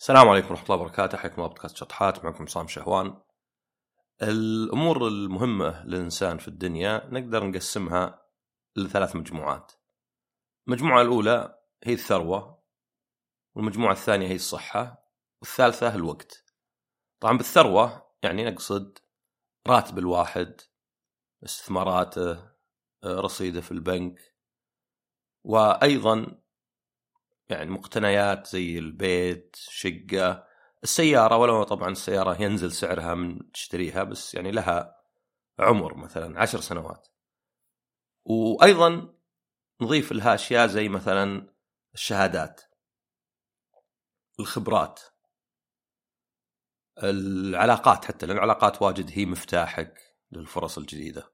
السلام عليكم ورحمة الله وبركاته حياكم الله بودكاست شطحات معكم عصام شهوان. الأمور المهمة للإنسان في الدنيا نقدر نقسمها لثلاث مجموعات. المجموعة الأولى هي الثروة والمجموعة الثانية هي الصحة والثالثة الوقت. طبعا بالثروة يعني نقصد راتب الواحد استثماراته رصيده في البنك وأيضا يعني مقتنيات زي البيت شقة السيارة ولو طبعا السيارة ينزل سعرها من تشتريها بس يعني لها عمر مثلا عشر سنوات. وأيضا نضيف لها أشياء زي مثلا الشهادات الخبرات العلاقات حتى لأن العلاقات واجد هي مفتاحك للفرص الجديدة.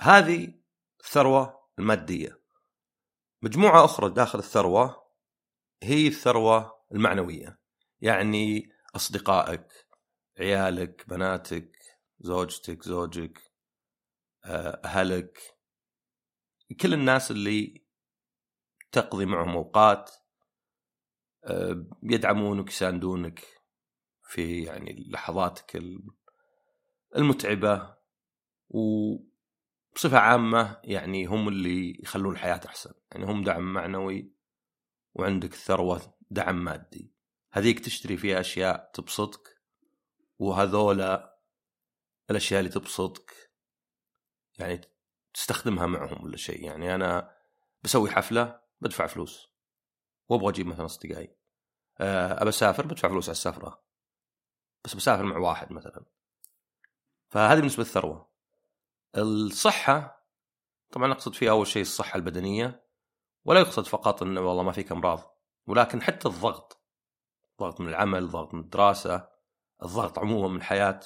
هذه الثروة المادية. مجموعة أخرى داخل الثروة هي الثروة المعنوية. يعني أصدقائك عيالك بناتك زوجتك زوجك آه، أهلك كل الناس اللي تقضي معهم أوقات آه، يدعمونك يساندونك في يعني لحظاتك المتعبة و بصفة عامة يعني هم اللي يخلون الحياة أحسن. يعني هم دعم معنوي وعندك ثروة دعم مادي. هذيك تشتري فيها أشياء تبسطك وهذولا الأشياء اللي تبسطك يعني تستخدمها معهم ولا شيء. يعني أنا بسوي حفلة بدفع فلوس. وأبغى أجيب مثلا أصدقائي. آه، أبى أسافر بدفع فلوس على السفرة. بس بسافر مع واحد مثلا. فهذه بالنسبة للثروة. الصحة طبعا أقصد فيها أول شيء الصحة البدنية ولا يقصد فقط إنه والله ما فيك امراض ولكن حتى الضغط ضغط من العمل ضغط من الدراسة الضغط عموما من الحياة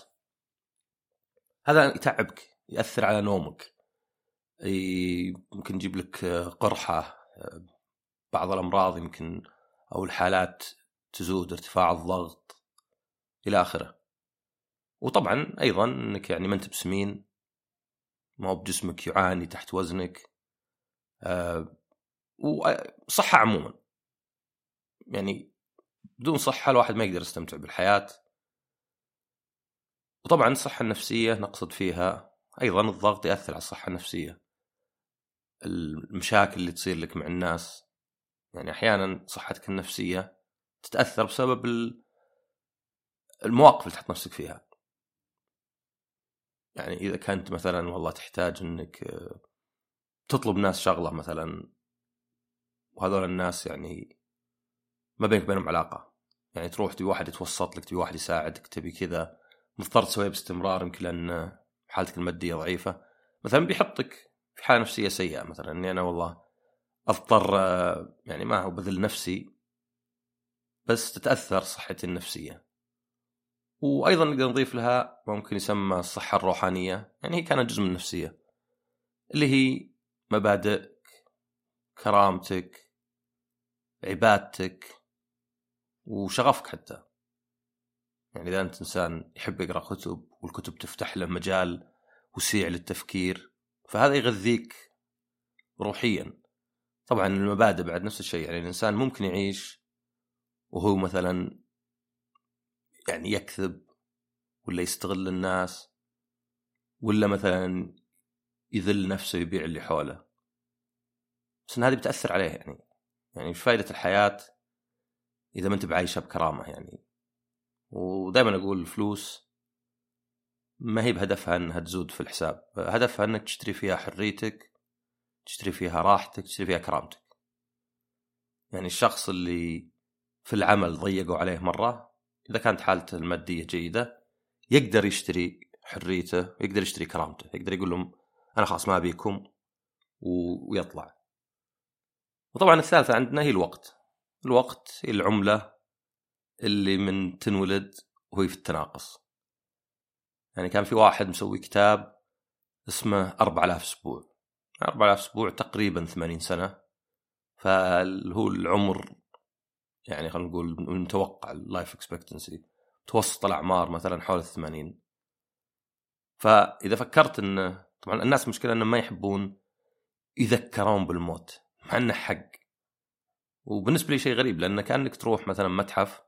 هذا يتعبك يأثر على نومك يمكن يجيب لك قرحة بعض الأمراض يمكن أو الحالات تزود ارتفاع الضغط إلى آخره. وطبعا أيضا إنك يعني ما أنت بسمين ما هو بجسمك يعاني تحت وزنك. أه وصحة عموما. يعني بدون صحة الواحد ما يقدر يستمتع بالحياة. وطبعا الصحة النفسية نقصد فيها أيضا الضغط يأثر على الصحة النفسية. المشاكل اللي تصير لك مع الناس. يعني أحيانا صحتك النفسية تتأثر بسبب المواقف اللي تحط نفسك فيها. يعني إذا كنت مثلا والله تحتاج إنك آه، تطلب ناس شغلة مثلا وهذول الناس يعني ما بينك وبينهم علاقة. يعني تروح تبي واحد يتوسط لك تبي واحد يساعدك تبي كذا مضطر تسويها باستمرار يمكن لأن حالتك المادية ضعيفة. مثلا بيحطك في حالة نفسية سيئة مثلا إني أنا والله أضطر آه، يعني ما هو بذل نفسي بس تتأثر صحتي النفسية. وأيضا نقدر نضيف لها ممكن يسمى الصحة الروحانية يعني هي كانت جزء من النفسية اللي هي مبادئك كرامتك عبادتك وشغفك حتى. يعني إذا أنت إنسان يحب يقرأ كتب والكتب تفتح له مجال وسيع للتفكير فهذا يغذيك روحيا. طبعا المبادئ بعد نفس الشيء يعني الإنسان ممكن يعيش وهو مثلا يعني يكذب ولا يستغل الناس ولا مثلا يذل نفسه يبيع اللي حوله. بس إن هذه بتأثر عليه يعني. يعني إيش فائدة الحياة إذا ما أنت بعايشها بكرامة يعني. ودائما أقول الفلوس ما هي بهدفها إنها تزود في الحساب. هدفها إنك تشتري فيها حريتك تشتري فيها راحتك تشتري فيها كرامتك. يعني الشخص اللي في العمل ضيقوا عليه مرة إذا كانت حالته المادية جيدة يقدر يشتري حريته يقدر يشتري كرامته يقدر يقول لهم أنا خلاص ما أبيكم ويطلع. وطبعا الثالثة عندنا هي الوقت. الوقت هي العملة اللي من تنولد وهي في التناقص. يعني كان في واحد مسوي كتاب اسمه 4000 أسبوع. 4000 أسبوع تقريبا 80 سنة. فهو العمر يعني خلينا نقول المتوقع ال life expectancy متوسط الأعمار مثلا حول الثمانين. فإذا فكرت انه طبعا الناس مشكلة إنهم ما يحبون يذكرون بالموت مع إنه حق. وبالنسبة لي شيء غريب لأن كأنك تروح مثلا متحف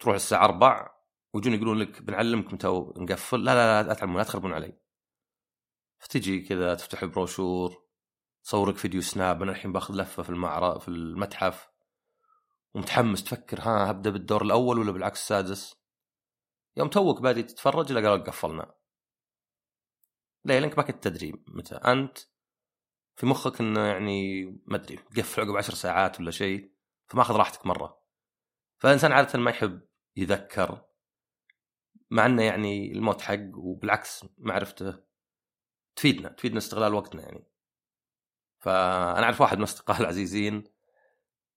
تروح الساعة 4 ويجون يقولون لك بنعلمك متى نقفل لا لا لا لا تعلمون لا تخربون علي. فتجي كذا تفتح البروشور تصورك فيديو Snap أنا الحين باخذ لفة في المعرض في المتحف. ومتحمس تفكر ها هل أبدأ بالدور الأول ولا بالعكس السادس؟ يوم توك بادئ تتفرج الا قالوا قفلنا. ليه؟ لأنك ما كنت تدري متى. أنت في مخك إنه يعني ما أدري تقفل عقب عشر ساعات ولا شيء فماخذ راحتك مرة. فالإنسان عادة ما يحب يذكر مع إنه يعني الموت حق وبالعكس معرفته تفيدنا تفيدنا استغلال وقتنا يعني. فأنا أعرف واحد من اصدقائي العزيزين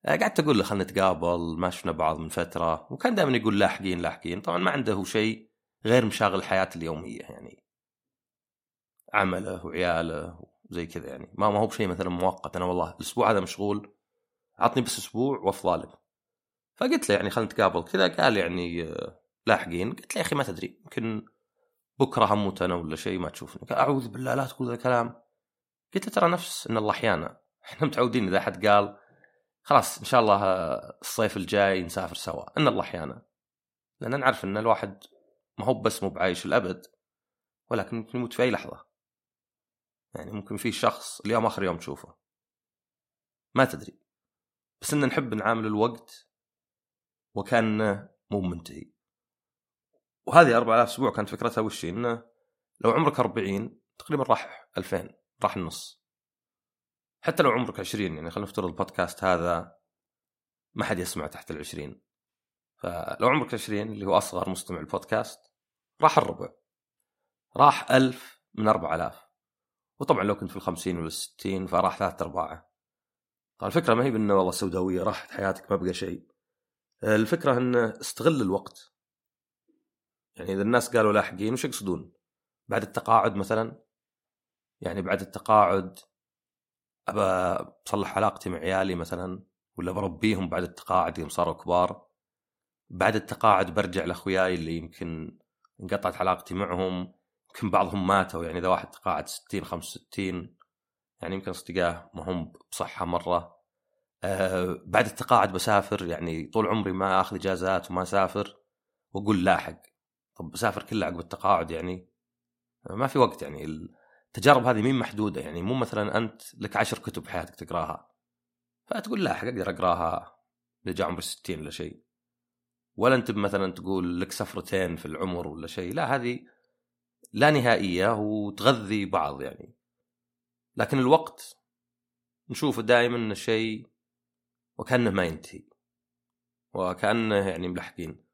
قعدت أقول له خلينا نتقابل ما شفنا بعض من فترة وكان دائما يقول لاحقين لاحقين طبعا ما عنده شيء غير مشاغل الحياة اليومية يعني. عمله وعياله وزي كذا يعني. ما ما هو بشيء مثلا مؤقت. أنا والله الأسبوع هذا مشغول عطني بس أسبوع وافضى لك. فقلت له يعني خلينا نتقابل كذا قال يعني آه، لاحقين قلت له يا أخي ما تدري يمكن بكرة هموت أنا ولا شيء ما تشوفني. قال أعوذ بالله لا تقول ذا الكلام. قلت له ترى نفس إن الله أحيانا إحنا متعودين إذا أحد قال خلاص إن شاء الله الصيف الجاي نسافر سوا. إن الله أحيانا. لأن نعرف إن الواحد ما هو بس مو بعايش الأبد ولكن ممكن يموت في أي لحظة. يعني ممكن في شخص اليوم آخر يوم تشوفه. ما تدري. بس إن نحب نعامل الوقت وكأنه مو منتهي. وهذه 4000 أسبوع كانت فكرتها وش إنه لو عمرك 40 تقريبا راح 2000 راح النص. حتى لو عمرك 20 يعني خلينا نفترض البودكاست هذا ما حد يسمع تحت ال 20 فلو عمرك 20 اللي هو أصغر مستمع البودكاست راح الربع. راح 1000 من 4000 وطبعا لو كنت في ال 50 ولا 60 فراح ثلاث ارباعه طبعا الفكرة ما هي بأنه والله سوداوية راحت حياتك ما بقى شيء. الفكرة أنه استغل الوقت. يعني إذا الناس قالوا لاحقين وش يقصدون؟ بعد التقاعد مثلا؟ يعني بعد التقاعد أبى أصلح علاقتي مع عيالي مثلا ولا بربيهم بعد التقاعد يوم صاروا كبار. بعد التقاعد برجع لأخوياي اللي يمكن انقطعت علاقتي معهم. يمكن بعضهم ماتوا يعني إذا واحد تقاعد 60 65 يعني يمكن أصدقائه ما هم بصحة مرة. أه بعد التقاعد بسافر يعني طول عمري ما آخذ إجازات وما أسافر وأقول لاحق. طب بسافر كله عقب التقاعد يعني؟ ما في وقت يعني التجارب هذه مين محدودة؟ يعني مو مثلا أنت لك عشر كتب بحياتك تقراها. فتقول لا أقدر أقراها اذا عمري 60 ولا شيء. ولا أنت مثلا تقول لك سفرتين في العمر ولا شيء. لا هذه لا نهائية وتغذي بعض يعني. لكن الوقت نشوفه دائما شيء وكأنه ما ينتهي. وكأنه يعني ملحقين.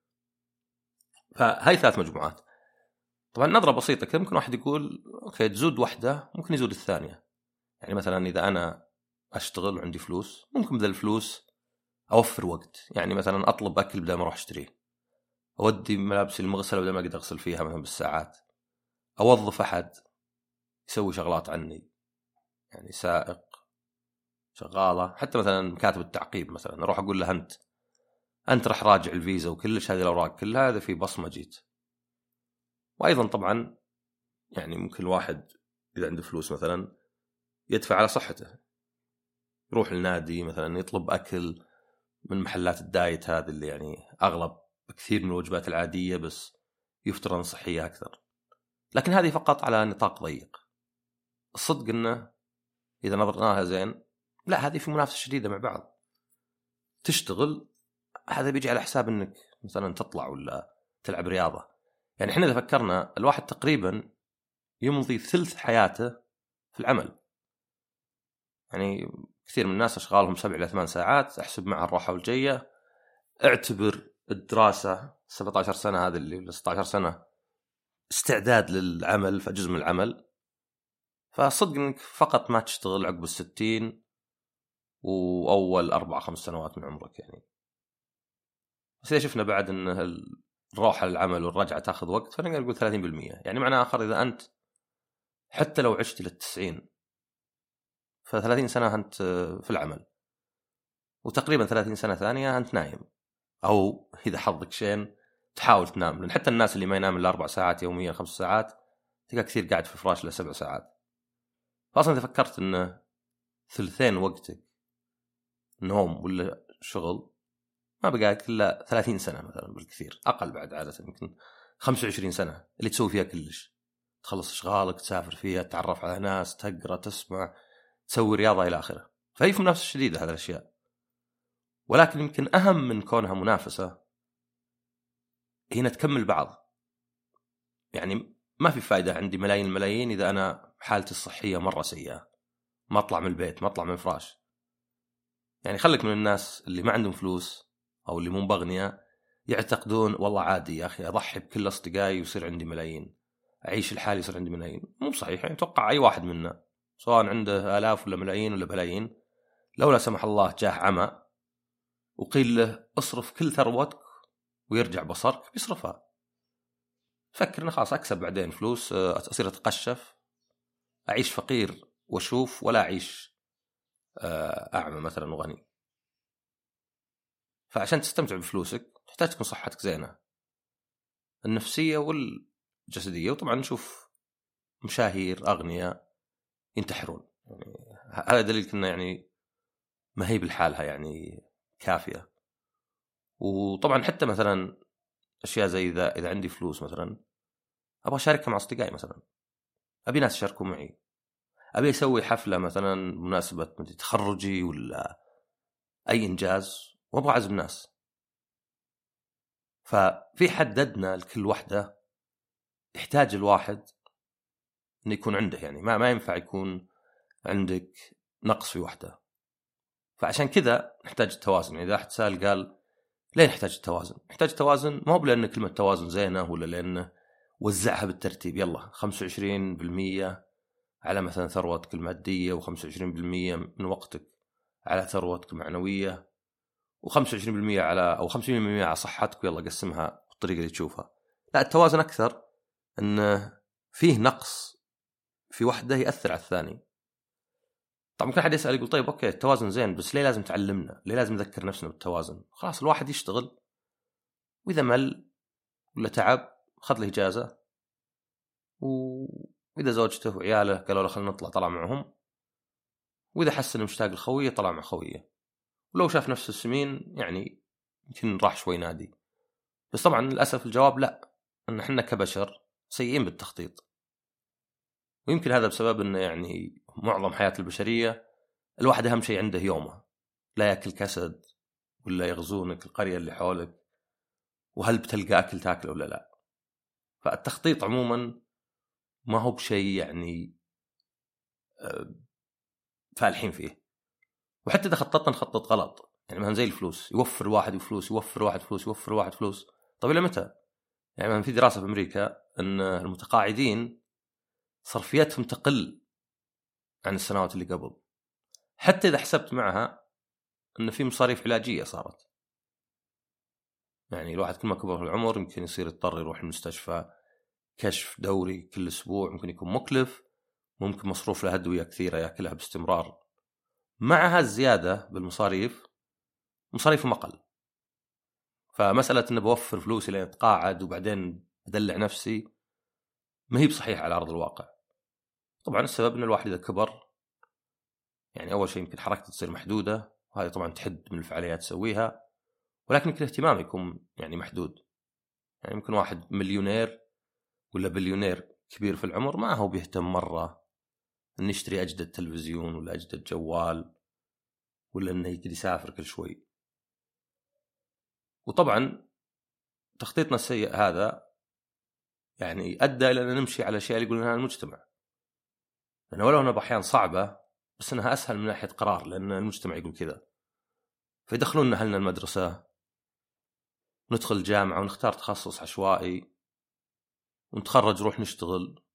فهاي ثلاث مجموعات. طبعا نظرة بسيطة كذا ممكن واحد يقول أوكي تزود واحدة ممكن يزود الثانية. يعني مثلا إذا أنا أشتغل وعندي فلوس ممكن بذا الفلوس أوفر وقت. يعني مثلا أطلب أكل بدل ما أروح أشتريه. أودي ملابسي المغسله بدل ما أقدر أغسل فيها مثلا بالساعات. أوظف أحد يسوي شغلات عني. يعني سائق شغالة حتى مثلا كاتب التعقيب مثلا أروح أقول له أنت أنت راح راجع الفيزا وكلش هذه الأوراق كلها هذا في بصمة جيت. وأيضا طبعا يعني ممكن الواحد إذا عنده فلوس مثلا يدفع على صحته. يروح النادي مثلا يطلب أكل من محلات الدايت هذه اللي يعني أغلب بكثير من الوجبات العادية بس يفترض صحية أكثر. لكن هذه فقط على نطاق ضيق. الصدق إنه إذا نظرناها زين لا هذه في منافسة شديدة مع بعض. تشتغل هذا بيجي على حساب إنك مثلا تطلع ولا تلعب رياضة. يعني إحنا إذا فكرنا الواحد تقريبا يمضي ثلث حياته في العمل. يعني كثير من الناس أشغالهم سبع إلى ثمان ساعات أحسب معها الراحة والجية. أعتبر الدراسة 17 سنة هذه اللي 16 سنة استعداد للعمل فجزء من العمل. فصدق إنك فقط ما تشتغل عقب الستين وأول أربع خمس سنوات من عمرك يعني. بس إذا شفنا بعد إن الروحه للعمل والرجعة تاخذ وقت فنقدر نقول 30% يعني معنى آخر إذا أنت حتى لو عشت لل 90 ف 30 سنة أنت في العمل. وتقريبا 30 سنة ثانية أنت نايم. أو إذا حظك شين تحاول تنام. لأن حتى الناس اللي ما ينام إلا أربع ساعات يوميا خمس ساعات تلقى كثير قاعد في الفراش لسبع ساعات. فاصلا إذا فكرت انه ثلثين وقتك نوم ولا شغل ما بقى إلا 30 سنة مثلا بالكثير أقل بعد عادة يمكن 25 سنة اللي تسوي فيها كلش. تخلص أشغالك تسافر فيها تتعرف على ناس تقرأ تسمع تسوي رياضة إلى آخره. فهي في منافسة شديدة هذه الأشياء. ولكن يمكن أهم من كونها منافسة هي تكمل بعض. يعني ما في فائده عندي ملايين الملايين إذا أنا حالتي الصحية مرة سيئة. ما أطلع من البيت ما أطلع من الفراش. يعني خليك من الناس اللي ما عندهم فلوس أو اللي مو باغنياء يعتقدون والله عادي يا أخي أضحي بكل أصدقائي ويصير عندي ملايين. أعيش الحال يصير عندي ملايين. مو صحيح يعني أتوقع أي واحد منا سواء عنده آلاف ولا ملايين ولا بلايين لو لا سمح الله جاه عمى وقيل له اصرف كل ثروتك ويرجع بصرك بيصرفها. فكر انه خلاص أكسب بعدين فلوس آه، أصير أتقشف أعيش فقير وأشوف ولا أعيش آه، أعمى مثلا وغني. فعشان تستمتع بفلوسك تحتاج تكون صحتك زينة. النفسية والجسدية وطبعا نشوف مشاهير أغنياء ينتحرون. يعني هذا دليل انه يعني ما هي بالحالها يعني كافية. وطبعا حتى مثلا أشياء زي إذا إذا عندي فلوس مثلا أبغى اشاركها مع أصدقائي مثلا. أبي ناس يشاركوا معي. أبي أسوي حفلة مثلا مناسبة تخرجي ولا أي إنجاز. وابغى اعزم ناس ففي حد ادنى لكل وحدة يحتاج الواحد إنه يكون عنده يعني ما ما ينفع يكون عندك نقص في وحدة. فعشان كذا نحتاج التوازن. يعني إذا أحد سأل قال ليه نحتاج التوازن؟ نحتاج التوازن مو بلأن كلمة توازن زينة ولا لأنه وزعها بالترتيب. يلا 25% على مثلا ثروتك المادية و25% من وقتك على ثروتك المعنوية. و25% على أو 50% على صحتك ويلا قسمها بالطريقة اللي تشوفها. لا التوازن أكثر إنه فيه نقص في وحدة يأثر على الثاني. طبعا ممكن أحد يسأل يقول طيب أوكي التوازن زين بس ليه لازم تعلمنا؟ ليه لازم نذكر نفسنا بالتوازن؟ خلاص الواحد يشتغل وإذا مل ولا تعب خذ له إجازة واذا زوجته وعياله قالوا له خلينا نطلع طلع معهم وإذا حس إنه مشتاق لخوية طلع مع خوية ولو شاف نفسه سمين يعني يمكن راح شوي نادي بس طبعا للأسف الجواب لا ان إحنا كبشر سيئين بالتخطيط. ويمكن هذا بسبب إنه يعني معظم حياة البشرية الواحد أهم شيء عنده يومه. لا يأكل كسد ولا يغزونك القرية اللي حولك وهل بتلقى أكل تاكله ولا لا. فالتخطيط عموما ما هو بشيء يعني آه، فالحين فيه. وحتى إذا خططنا نخطط غلط. يعني مثلا زي الفلوس يوفر واحد فلوس يوفر واحد فلوس يوفر واحد فلوس طيب إلى متى؟ يعني مثلا في دراسة في أمريكا إن المتقاعدين صرفياتهم تقل عن السنوات اللي قبل. حتى إذا حسبت معها إن في مصاريف علاجية صارت. يعني الواحد كل ما كبر في العمر يمكن يصير يضطر يروح المستشفى كشف دوري كل أسبوع ممكن يكون مكلف ممكن مصروف له أدوية كثيرة يأكلها باستمرار. مع هالزيادة بالمصاريف مصاريفهم أقل فمسألة إني بوفر فلوسي لين أتقاعد وبعدين أدلع نفسي ما هي بصحيحه على أرض الواقع. طبعا السبب إن الواحد إذا كبر يعني أول شيء يمكن حركته تصير محدودة وهذه طبعا تحد من الفعاليات تسويها ولكن يمكن اهتمامه يكون يعني محدود. يعني يمكن واحد مليونير ولا بليونير كبير في العمر ما هو بيهتم مرة انه يشتري أجدد تلفزيون ولا أجدد جوال ولا إنه يقدر يسافر كل شوي. وطبعا تخطيطنا السيء هذا يعني أدى إلى أن نمشي على الاشياء اللي يقولونها المجتمع. لأنه ولو أنها بأحيان صعبة بس إنها أسهل من ناحية قرار لأن المجتمع يقول كذا. فيدخلون أهلنا المدرسة ندخل الجامعة ونختار تخصص عشوائي ونتخرج نروح نشتغل.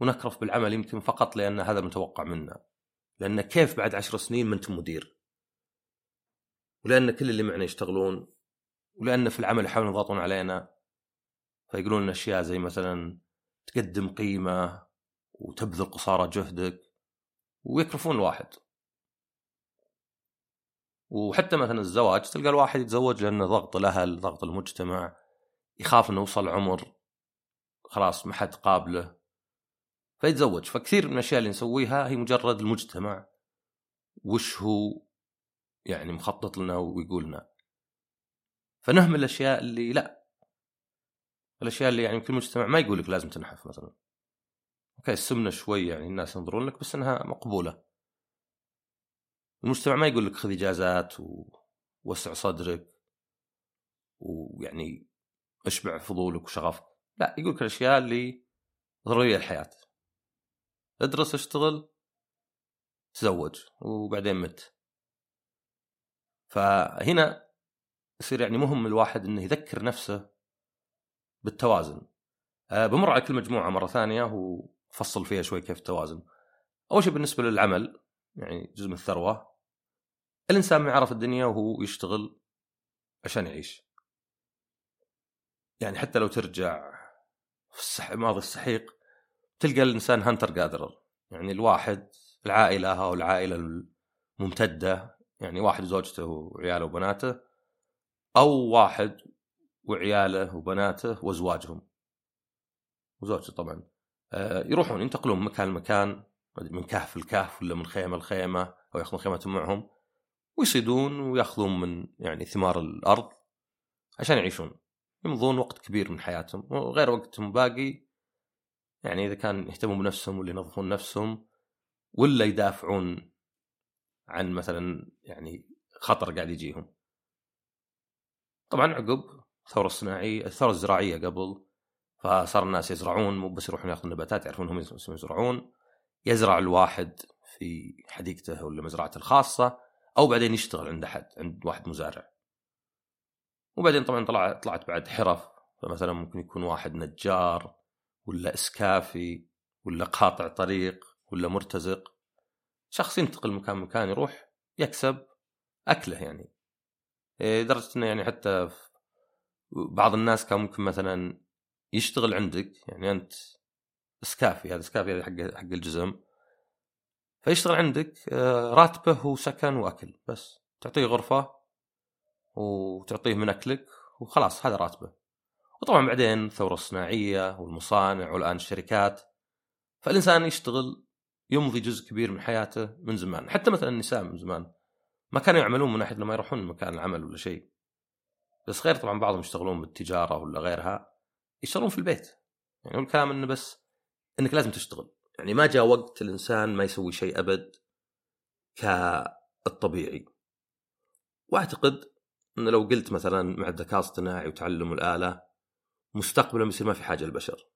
ونكرف بالعمل يمكن فقط لأن هذا متوقع منا. لأن كيف بعد عشر سنين ما أنت مدير؟ ولأن كل اللي معنا يشتغلون ولأن في العمل يحاولون يضغطون علينا. فيقولون لنا أشياء زي مثلا تقدم قيمة وتبذل قصارى جهدك ويكرفون الواحد. وحتى مثلا الزواج تلقى الواحد يتزوج لأنه ضغط الأهل ضغط المجتمع يخاف إنه يوصل عمر خلاص ما حد قابله. فيتزوج. فكثير من الأشياء اللي نسويها هي مجرد المجتمع. وش هو؟ يعني مخطط لنا ويقول لنا فنهمل الأشياء اللي لا. الأشياء اللي يعني كل مجتمع ما يقول لك لازم تنحف مثلا. أوكي السمنة شوي يعني الناس ينظرون لك بس إنها مقبولة. المجتمع ما يقول لك خذ اجازات ووسع صدرك. ويعني أشبع فضولك وشغفك لا يقول لك الأشياء اللي ضرورية للحياه ادرس اشتغل تزوج وبعدين مت. فهنا يصير يعني مهم الواحد إنه يذكر نفسه بالتوازن. أه بمر على كل مجموعة مرة ثانية وفصل فيها شوي كيف التوازن. أول شيء بالنسبة للعمل يعني جزء من الثروة الإنسان ما يعرف الدنيا وهو يشتغل عشان يعيش. يعني حتى لو ترجع في الماضي السحيق تلقى الإنسان هانتر جاذرر يعني الواحد العائلة أو العائلة الممتدة يعني واحد وزوجته وعياله وبناته أو واحد وعياله وبناته وأزواجهم. وزوجته طبعا. آه، يروحون ينتقلون من مكان لمكان من كهف لكهف ولا من خيمة لخيمة أو يأخذون خيمتهم معهم ويصيدون ويأخذون من يعني ثمار الأرض عشان يعيشون. يمضون وقت كبير من حياتهم وغير وقتهم باقي يعني إذا كان يهتمون بنفسهم ولا ينظفون نفسهم ولا يدافعون عن مثلا يعني خطر قاعد يجيهم. طبعا عقب الثورة الصناعية الثورة الزراعية قبل فصار الناس يزرعون مو بس يروحون ياخذون نباتات يعرفون هم يزرعون. يزرع الواحد في حديقته ولا مزرعته الخاصة أو بعدين يشتغل عند أحد عند واحد مزارع. وبعدين طبعا طلع طلعت بعد حرف فمثلا ممكن يكون واحد نجار ولا إسكافي ولا قاطع طريق ولا مرتزق. شخص ينتقل مكان مكان يروح يكسب أكله يعني. إيه، لدرجة إنه يعني حتى بعض الناس كان ممكن مثلا يشتغل عندك يعني أنت إسكافي هذا إسكافي هذا حق حق الجزم. فيشتغل عندك آه، راتبه هو سكن وأكل بس. تعطيه غرفة وتعطيه من أكلك وخلاص هذا راتبه. وطبعا بعدين الثورة الصناعية والمصانع والآن الشركات فالإنسان يشتغل يمضي جزء كبير من حياته من زمان. حتى مثلا النساء من زمان ما كانوا يعملون من ناحية لما يروحون مكان العمل ولا شيء. بس غير طبعا بعضهم يشتغلون بالتجارة ولا غيرها يشتغلون في البيت. يعني الكلام إنه بس إنك لازم تشتغل. يعني ما جاء وقت الإنسان ما يسوي شيء أبد كالطبيعي. واعتقد انه لو قلت مثلا مع الذكاء الاصطناعي وتعلم الآلة مستقبلا بيصير ما في حاجة للبشر.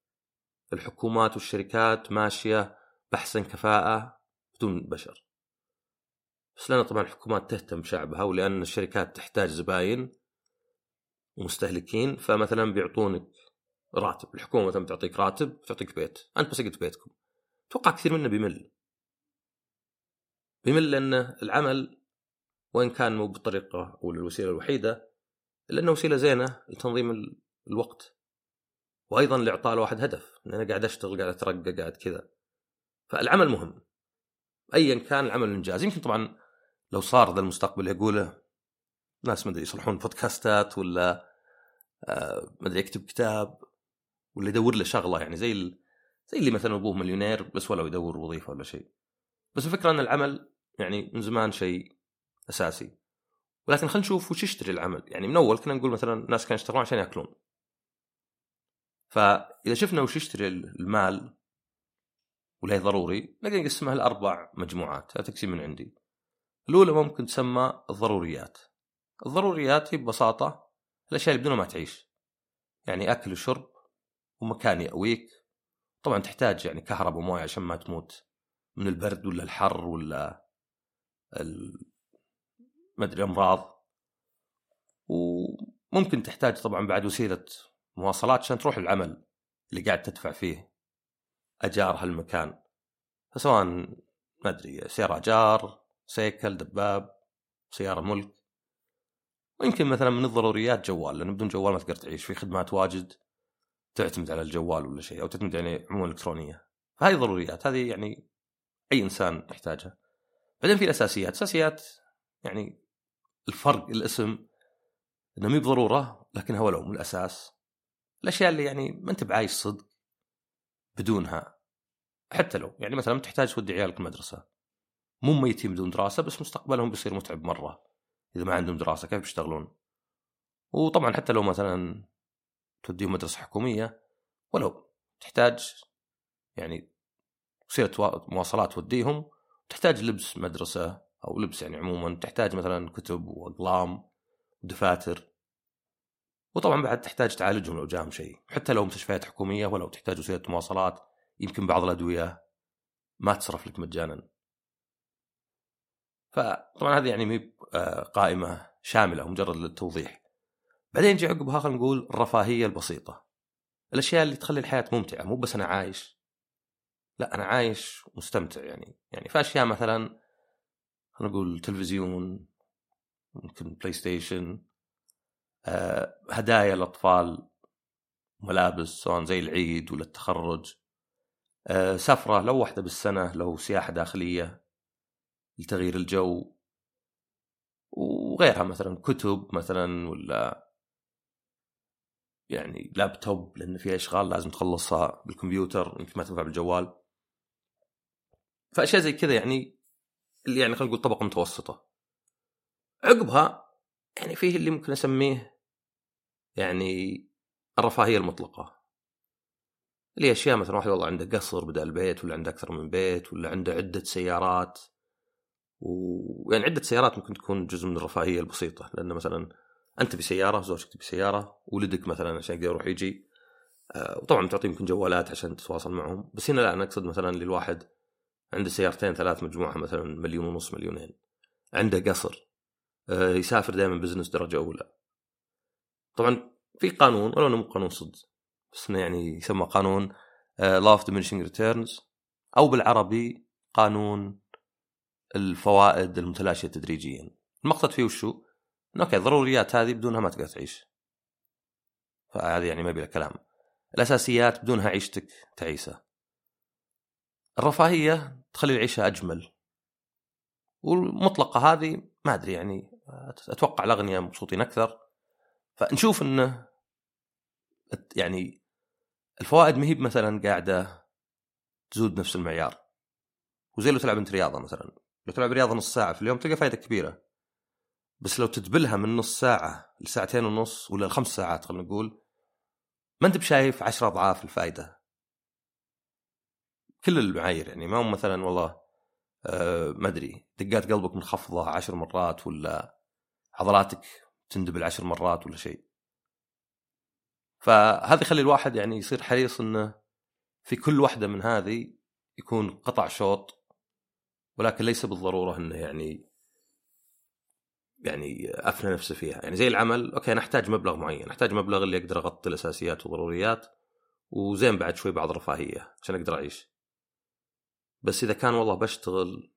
الحكومات والشركات ماشية بأحسن كفاءة بدون بشر. بس لأن طبعا الحكومات تهتم بشعبها ولأن الشركات تحتاج زباين ومستهلكين فمثلا بيعطونك راتب. الحكومة مثلا بتعطيك راتب تعطيك بيت. أنت بس قلت بيتكم. أتوقع كثير منا بيمل. بيمل لأن العمل وإن كان مو بالطريقة أو الوسيله الوحيدة الا انه وسيلة زينة لتنظيم الوقت. وأيضا لإعطاء الواحد هدف إن أنا قاعد أشتغل قاعد أترقى قاعد كذا. فالعمل مهم. ايا كان العمل الانجاز يمكن طبعا لو صار ذا المستقبل يقوله ناس ما أدري يصلحون بودكاستات ولا آه ما أدري يكتب كتاب ولا يدور له شغلة. يعني زي. زي اللي مثلا أبوه مليونير بس ولو يدور وظيفة ولا شيء. بس الفكرة إن العمل يعني من زمان شيء أساسي. ولكن خلينا نشوف وش يشتري العمل. يعني من أول كنا نقول مثلا الناس كانوا يشتغلون عشان يأكلون. فإذا شفنا وش يشتري المال ولا ضروري نقدر نقسمها لأربع مجموعات هذا تقسيم من عندي. الأولى ممكن تسمى الضروريات. الضروريات هي ببساطة الأشياء اللي بدونها ما تعيش. يعني أكل وشرب ومكان يأويك. طبعا تحتاج يعني كهرباء وموية عشان ما تموت من البرد ولا الحر ولا ال... ما أدري أمراض. وممكن تحتاج طبعا بعد وسيلة مواصلات عشان تروح العمل اللي قاعد تدفع فيه أجار هالمكان. فسواء ما أدري سيارة أجار سيكل دباب سيارة ملك. ويمكن مثلا من الضروريات جوال لأن بدون جوال ما تقدر تعيش. في خدمات واجد تعتمد على الجوال ولا شيء أو تعتمد يعني عموما إلكترونية. فهذه ضروريات هذه يعني أي إنسان يحتاجها. بعدين في الأساسيات. اساسيات يعني الفرق الاسم. إنه مو بضرورة لكنها ولو من الأساس. الأشياء اللي يعني ما أنت بعايش صدق بدونها. حتى لو يعني مثلا تحتاج تودي عيالك المدرسة. مو ميتين بدون دراسة بس مستقبلهم بيصير متعب مرة. إذا ما عندهم دراسة كيف بيشتغلون؟ وطبعا حتى لو مثلا توديهم مدرسة حكومية ولو تحتاج يعني وسيله مواصلات توديهم تحتاج لبس مدرسة أو لبس يعني عموما تحتاج مثلا كتب وأقلام ودفاتر. وطبعا بعد تحتاج تعالجهم لو جاهم شيء. حتى لو مستشفيات حكومية ولو تحتاج وسيلة مواصلات يمكن بعض الأدوية ما تصرف لك مجانا. فطبعا هذه يعني مي آه، قائمة شاملة مجرد للتوضيح. بعدين نجي عقبها خلينا نقول الرفاهية البسيطة. الأشياء اللي تخلي الحياة ممتعة مو بس أنا عايش. لا أنا عايش مستمتع يعني. يعني في أشياء مثلا خلينا نقول تلفزيون ممكن PlayStation هدايا الأطفال ملابس سواء زي العيد ولا التخرج. آه، سفرة لو واحدة بالسنة لو سياحة داخلية لتغيير الجو. وغيرها مثلا كتب مثلا ولا يعني لابتوب لأن في أشغال لازم تخلصها بالكمبيوتر يمكن ما تنفع بالجوال. فأشياء زي كذا يعني اللي يعني خلينا نقول طبقة متوسطة. عقبها يعني فيه اللي ممكن أسميه يعني الرفاهية المطلقة. اللي اشياء مثلا واحد والله عنده قصر بدل بيت ولا عنده أكثر من بيت ولا عنده عدة سيارات. ويعني عدة سيارات ممكن تكون جزء من الرفاهية البسيطة. لأن مثلا أنت بسيارة زوجتك تبي سياره ولدك مثلا عشان يقدر يروح يجي. آه، وطبعا تعطيه يمكن جوالات عشان تتواصل معهم. بس هنا لا أنا أقصد مثلا للواحد عنده سيارتين ثلاث مجموعة مثلا مليون ونص مليونين. عنده قصر. آه، يسافر دائما business درجة أولى. طبعا في قانون ولو إنه مو قانون صدق بس إنه يعني يسمى قانون law of returns أو بالعربي قانون الفوائد المتلاشية تدريجيا المقصد فيه وشو؟ إنه okay الضروريات هذه بدونها ما تقدر تعيش. فهذه يعني ما بلا كلام. الأساسيات بدونها عيشتك تعيسة. الرفاهية تخلي العيشة أجمل. والمطلقة هذه ما أدري يعني أتوقع الأغنياء مبسوطين أكثر. فنشوف انه يعني الفوائد ما هي مثلا قاعدة تزود نفس المعيار. وزي لو تلعب أنت رياضة مثلا. لو تلعب رياضة نص ساعة في اليوم تلقى فائده كبيرة. بس لو تدبلها من نص ساعة لساعتين ونص ولا خمس ساعات خلينا نقول ما أنت بشايف عشرة أضعاف الفائده كل المعايير يعني ما هو مثلا والله آه ما أدري دقات قلبك منخفضة عشر مرات ولا عضلاتك تندبل عشر مرات ولا شيء. فهذا يخلي الواحد يعني يصير حريص إنه في كل واحدة من هذه يكون قطع شوط ولكن ليس بالضرورة إنه يعني يعني أفنى نفسه فيها. يعني زي العمل أوكي أنا أحتاج مبلغ معين أحتاج مبلغ اللي أقدر أغطي الأساسيات والضروريات وزين بعد شوي بعض رفاهية عشان أقدر أعيش. بس إذا كان والله بشتغل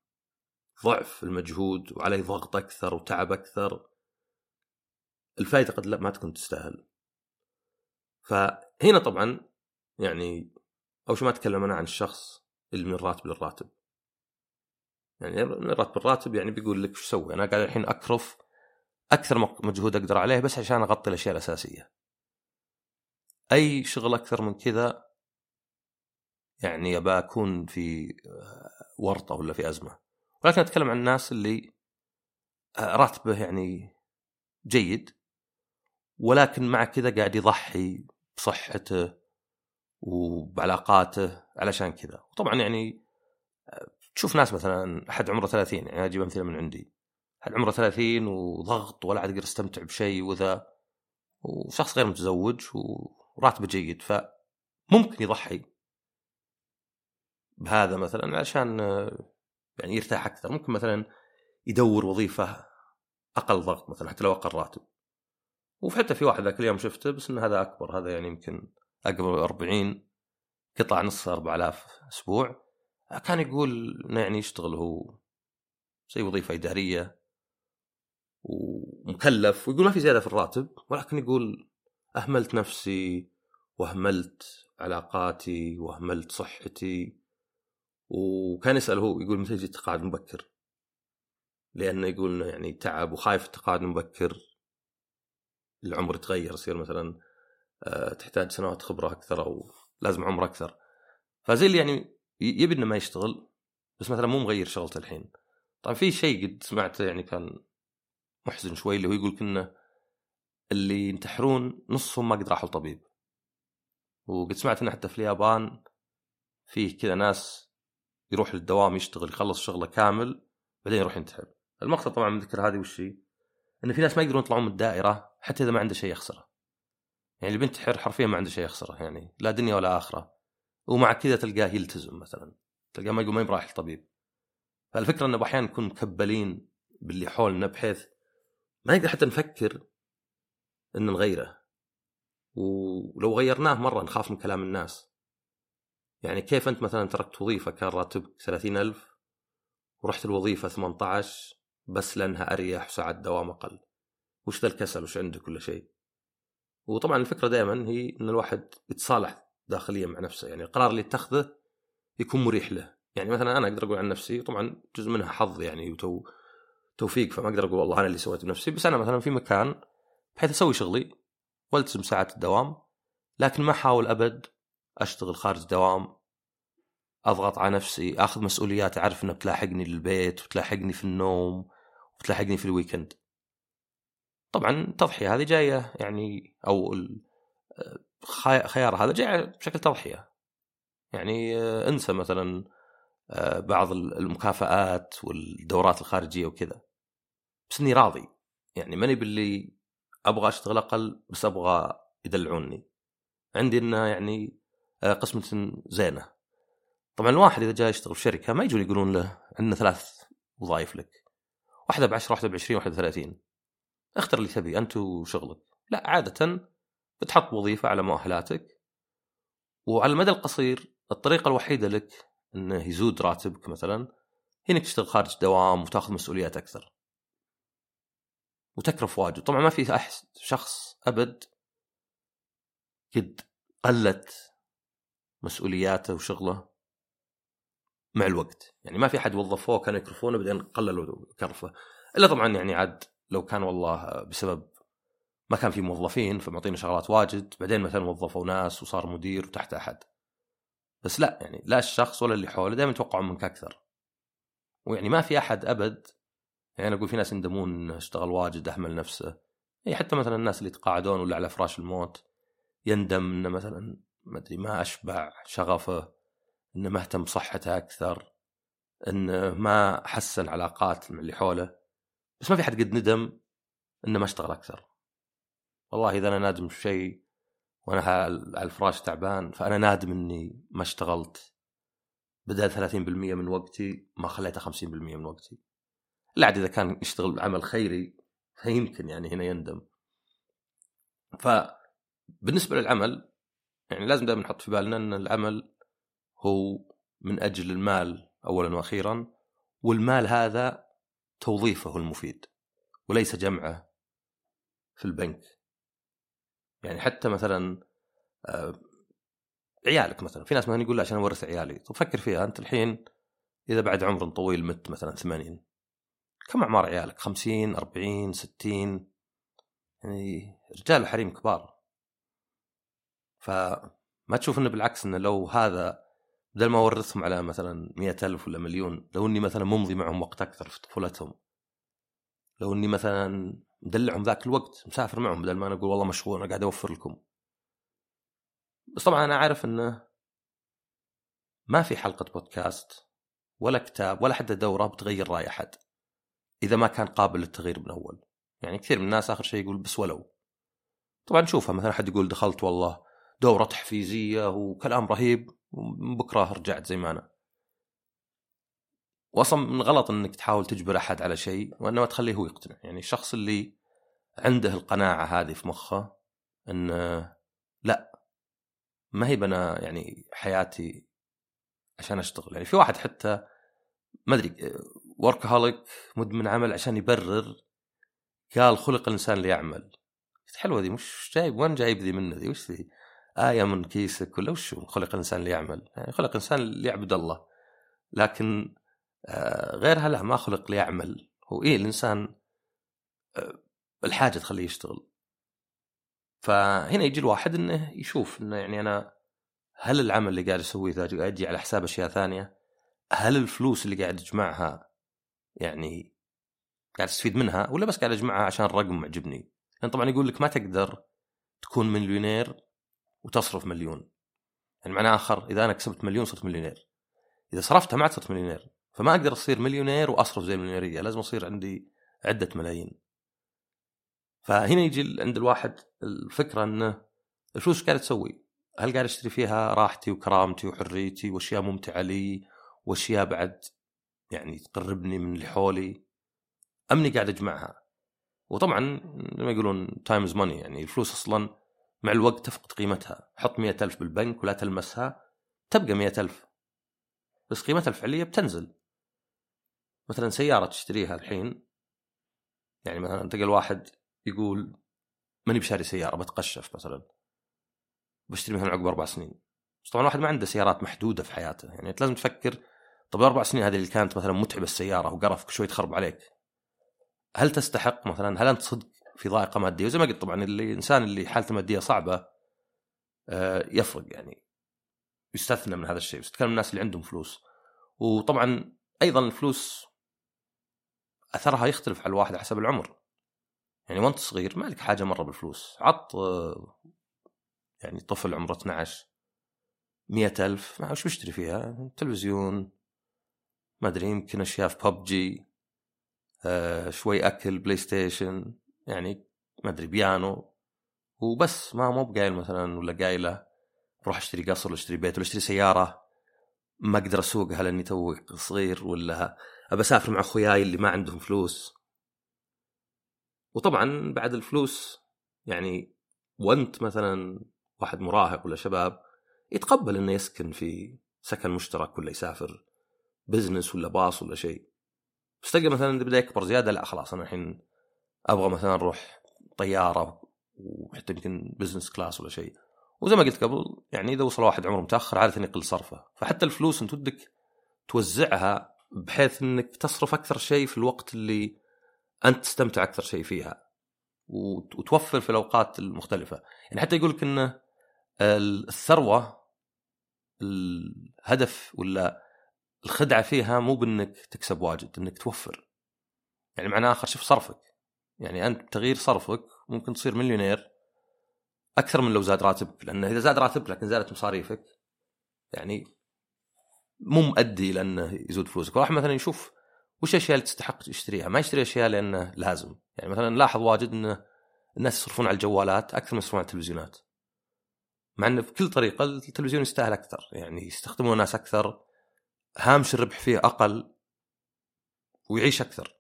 ضعف المجهود وعلي ضغط أكثر وتعب أكثر الفائده قد لا ما تكون تستاهل. فهنا طبعا يعني أول شيء ما أتكلم أنا عن الشخص اللي من الراتب للراتب. يعني من الراتب للراتب يعني بيقول لك شو أسوي؟ أنا قاعد الحين أكرف أكثر مجهود أقدر عليه بس عشان أغطي الأشياء الأساسية. أي شغل أكثر من كذا يعني أبى أكون في ورطة ولا في أزمة. ولكن أتكلم عن الناس اللي راتبه يعني جيد ولكن مع كذا قاعد يضحي بصحته وبعلاقاته علشان كذا. وطبعا يعني تشوف ناس مثلا احد عمره 30 يعني أجيب أمثلة من عندي. احد عمره 30 وضغط ولا عاد يقدر يستمتع بشيء وذا وشخص غير متزوج وراتبه جيد فممكن يضحي بهذا مثلا عشان يعني يرتاح أكثر. ممكن مثلا يدور وظيفة أقل ضغط مثلا حتى لو أقل راتب. وحتى في واحد ذاك اليوم شفته بس إن هذا أكبر هذا يعني يمكن اقرب 40 قطع نص 4000 أسبوع. كان يقول إنه يعني يشتغل هو زي وظيفة إدارية ومكلف ويقول ما في زيادة في الراتب ولكن يقول أهملت نفسي وأهملت علاقاتي وأهملت صحتي. وكان يسأل هو يقول متى يجي التقاعد مبكر لأنه يقول إنه يعني تعب وخايف التقاعد المبكر. العمر يتغير يصير مثلا آه، تحتاج سنوات خبرة أكثر أو لازم عمر أكثر. فزي اللي يعني يبي إنه ما يشتغل بس مثلا مو مغير شغلته الحين. طبعا في شيء قد سمعته يعني كان محزن شوي اللي هو يقول انه اللي ينتحرون نصهم ما قد راحوا لطبيب. وقد سمعت إنه حتى في اليابان فيه كذا ناس يروح للدوام يشتغل يخلص شغله كامل بعدين يروح ينتحر. المقصد طبعا من ذكر هذه وش هي؟ إن في ناس ما يقدرون يطلعون من الدائرة حتى إذا ما عنده شيء يخسره. يعني اللي بينتحر حرفيا ما عنده شيء يخسره يعني لا دنيا ولا آخرة. ومع كذا تلقاه يلتزم مثلا تلقاه ما يقول ما رايح الطبيب فالفكرة انه أحيانا نكون مكبلين باللي حولنا بحيث ما نقدر حتى نفكر إن نغيره. ولو غيرناه مرة نخاف من كلام الناس. يعني كيف أنت مثلا تركت وظيفة كان راتبك 30000 ورحت الوظيفة 18 بس لأنها أريح وساعات دوام أقل. وش ذا الكسل؟ وش عندك كل شيء؟ وطبعا الفكرة دائما هي إن الواحد يتصالح داخليا مع نفسه. يعني القرار اللي يتخذه يكون مريح له. يعني مثلا أنا أقدر أقول عن نفسي طبعا جزء منها حظ يعني وتو توفيق فما أقدر أقول والله أنا اللي سويت بنفسي. بس أنا مثلا في مكان بحيث أسوي شغلي والتزم ساعات الدوام لكن ما أحاول أبد أشتغل خارج الدوام أضغط على نفسي أخذ مسؤوليات أعرف انها بتلاحقني للبيت وتلاحقني في النوم وتلاحقني في الويكند طبعا التضحيه هذه جاية يعني أو الخيار هذا جاي بشكل تضحية. يعني آه، انسى مثلا آه، بعض المكافآت والدورات الخارجية وكذا. بس إني راضي. يعني ماني باللي أبغى أشتغل أقل بس أبغى يدلعوني. عندي إنه يعني آه، قسمة زينة. طبعا الواحد إذا جاي يشتغل في شركة ما يجون يقولون له عندنا ثلاث وظائف لك. واحدة ب 10 واحدة ب 20 واحدة ب 30 اختر اللي تبي أنت وشغلك. لا عادة بتحط وظيفة على مؤهلاتك وعلى المدى القصير الطريقة الوحيدة لك إنه يزود راتبك مثلا هي إنك تشتغل خارج الدوام وتاخذ مسؤوليات أكثر. وتكرف واجد. طبعا ما في أحد شخص أبد قد قلت مسؤولياته وشغله مع الوقت. يعني ما في أحد وظفوه كانوا يكرفونه بعدين قللوا كرفه. إلا طبعا يعني عاد لو كان والله بسبب ما كان في موظفين فمعطينا شغلات واجد بعدين مثلا وظفوا ناس وصار مدير وتحت أحد. بس لا يعني لا الشخص ولا اللي حوله دائما يتوقعون منك أكثر. ويعني ما في أحد أبد يعني أنا أقول في ناس يندمون اشتغل واجد أهمل نفسه. يعني حتى مثلا الناس اللي يتقاعدون ولا على فراش الموت يندم إنه مثلا ما أدري ما أشبع شغفه. إنه ما اهتم بصحته أكثر إنه ما حسن علاقات مع اللي حوله بس ما في حد قد ندم إنه ما اشتغل أكثر. والله إذا أنا نادم في شيء وأنا على الفراش تعبان فأنا نادم إني ما اشتغلت. بدل 30% من وقتي ما خليته 50% من وقتي. لا عاد إذا كان يشتغل عمل خيري فيمكن يعني هنا يندم. فبالنسبة للعمل يعني لازم دائما نحط في بالنا إن العمل هو من أجل المال اولا وأخيرا والمال هذا توظيفه المفيد وليس جمعه في البنك. يعني حتى مثلا آه، عيالك مثلا في ناس مثلا يقول عشان أورث عيالي. طب فكر فيها أنت الحين إذا بعد عمر طويل مت مثلا 80 كم أعمار عيالك؟ 50 40 60 يعني رجال حريم كبار. فما تشوف إنه بالعكس إنه لو هذا بدل ما اورثهم على مثلا مئة ألف ولا مليون. لو إني مثلا ممضي معهم وقت أكثر في طفولتهم. لو إني مثلا مدلعهم ذاك الوقت مسافر معهم بدل ما أنا أقول والله مشغول أنا قاعد أوفر لكم. بس طبعا أنا عارف إنه ما في حلقة بودكاست ولا كتاب ولا حتى دورة بتغير رأي أحد إذا ما كان قابل للتغيير من أول. يعني كثير من الناس آخر شيء يقول بس ولو. طبعا نشوفها مثلا حد يقول دخلت والله دورة تحفيزية وكلام رهيب بكرة رجعت زي ما أنا. واصلا من غلط إنك تحاول تجبر أحد على شيء وإنما تخليه هو يقتنع. يعني الشخص اللي عنده القناعة هذه في مخه ان لا ما هي بنا يعني حياتي عشان أشتغل. يعني في واحد حتى ما أدري وركهوليك مدمن عمل عشان يبرر قال خلق الإنسان ليعمل. حلوة ذي مش جايب وين جايب ذي منه ذي وش ذي آية من كيسك ولا وش خلق الإنسان ليعمل يعني خلق الإنسان ليعبد الله لكن آه، غيرها لا ما خلق ليعمل هو إيه الإنسان آه، الحاجة تخليه يشتغل فهنا يجي الواحد إنه يشوف إنه يعني أنا هل العمل اللي قاعد أسويه ذا قاعد يجي على حساب أشياء ثانية؟ هل الفلوس اللي قاعد أجمعها يعني قاعد أستفيد منها ولا بس قاعد أجمعها عشان الرقم معجبني؟ لأن طبعا يقول لك ما تقدر تكون مليونير وتصرف مليون. يعني معنى آخر إذا أنا كسبت مليون صرت مليونير. إذا صرفتها ما عاد صرت مليونير. فما أقدر أصير مليونير وأصرف زي المليونيرية. لازم أصير عندي عدة ملايين. فهنا يجي عند الواحد الفكرة إنه الفلوس قاعدة تسوي؟ هل قاعد أشتري فيها راحتي وكرامتي وحريتي وأشياء ممتعة لي وأشياء بعد يعني تقربني من اللي حولي؟ أم إني قاعد أجمعها. وطبعا لما يقولون time is money يعني الفلوس أصلا مع الوقت تفقد قيمتها. حط مئة ألف بالبنك ولا تلمسها تبقى مئة ألف. بس قيمتها الفعلية بتنزل. مثلا سيارة تشتريها الحين يعني مثلا تلقى الواحد يقول ماني بشاري سيارة بتقشف مثلا. بشتري مثلا عقب أربع سنين. بس طبعا الواحد ما عنده سيارات محدودة في حياته. يعني أنت لازم تفكر طب الأربع سنين هذه اللي كانت مثلا متعبة السيارة وقرفك شوي تخرب عليك. هل تستحق مثلا؟ هل أنت صدق؟ في ضائقة مادية وزي ما قلت طبعا اللي الإنسان اللي حالته المادية صعبة آه، يفرق يعني. يستثنى من هذا الشيء بس تكلم الناس اللي عندهم فلوس. وطبعا أيضا الفلوس أثرها يختلف على الواحد حسب العمر. يعني وأنت صغير ما لك حاجة مرة بالفلوس. عط يعني طفل عمره 12 مئة ألف ما وش بيشتري فيها؟ تلفزيون ما أدري يمكن أشياء في ببجي آه شوي أكل PlayStation. يعني ما أدري بيانو. وبس ما مو بقايل مثلا ولا قايله بروح اشتري قصر ولا اشتري بيت ولا اشتري سيارة. ما أقدر أسوقها لاني تو صغير ولا ابى أسافر مع أخوياي اللي ما عندهم فلوس. وطبعا بعد الفلوس يعني وأنت مثلا واحد مراهق ولا شباب يتقبل إنه يسكن في سكن مشترك ولا يسافر business ولا باص ولا شيء. بس تلقى مثلا بدأ يكبر زيادة لا خلاص أنا الحين أبغى مثلا أروح طيارة وحتى يمكن business class ولا شيء. وزي ما قلت قبل يعني إذا وصل واحد عمره متأخر عادة يقل صرفه. فحتى الفلوس انت ودك توزعها بحيث إنك تصرف أكثر شيء في الوقت اللي أنت تستمتع أكثر شيء فيها. وتوفر في الأوقات المختلفة. يعني حتى يقول لك ان الثروة الهدف ولا الخدعة فيها مو بإنك تكسب واجد إنك توفر. يعني معناه آخر شوف صرفك. يعني أنت بتغيير صرفك ممكن تصير مليونير أكثر من لو زاد راتبك لأن إذا زاد راتبك لكن زادت مصاريفك يعني مو مؤدي لأنه يزود فلوسك. واحد مثلا يشوف وش الأشياء اللي تستحق تشتريها؟ ما يشتري أشياء لأنه لازم. يعني مثلا لاحظ واجد ان الناس يصرفون على الجوالات أكثر من يصرفون على التلفزيونات. مع إنه بكل طريقة التلفزيون يستاهل أكثر. يعني يستخدمونه الناس أكثر هامش الربح فيه أقل ويعيش أكثر.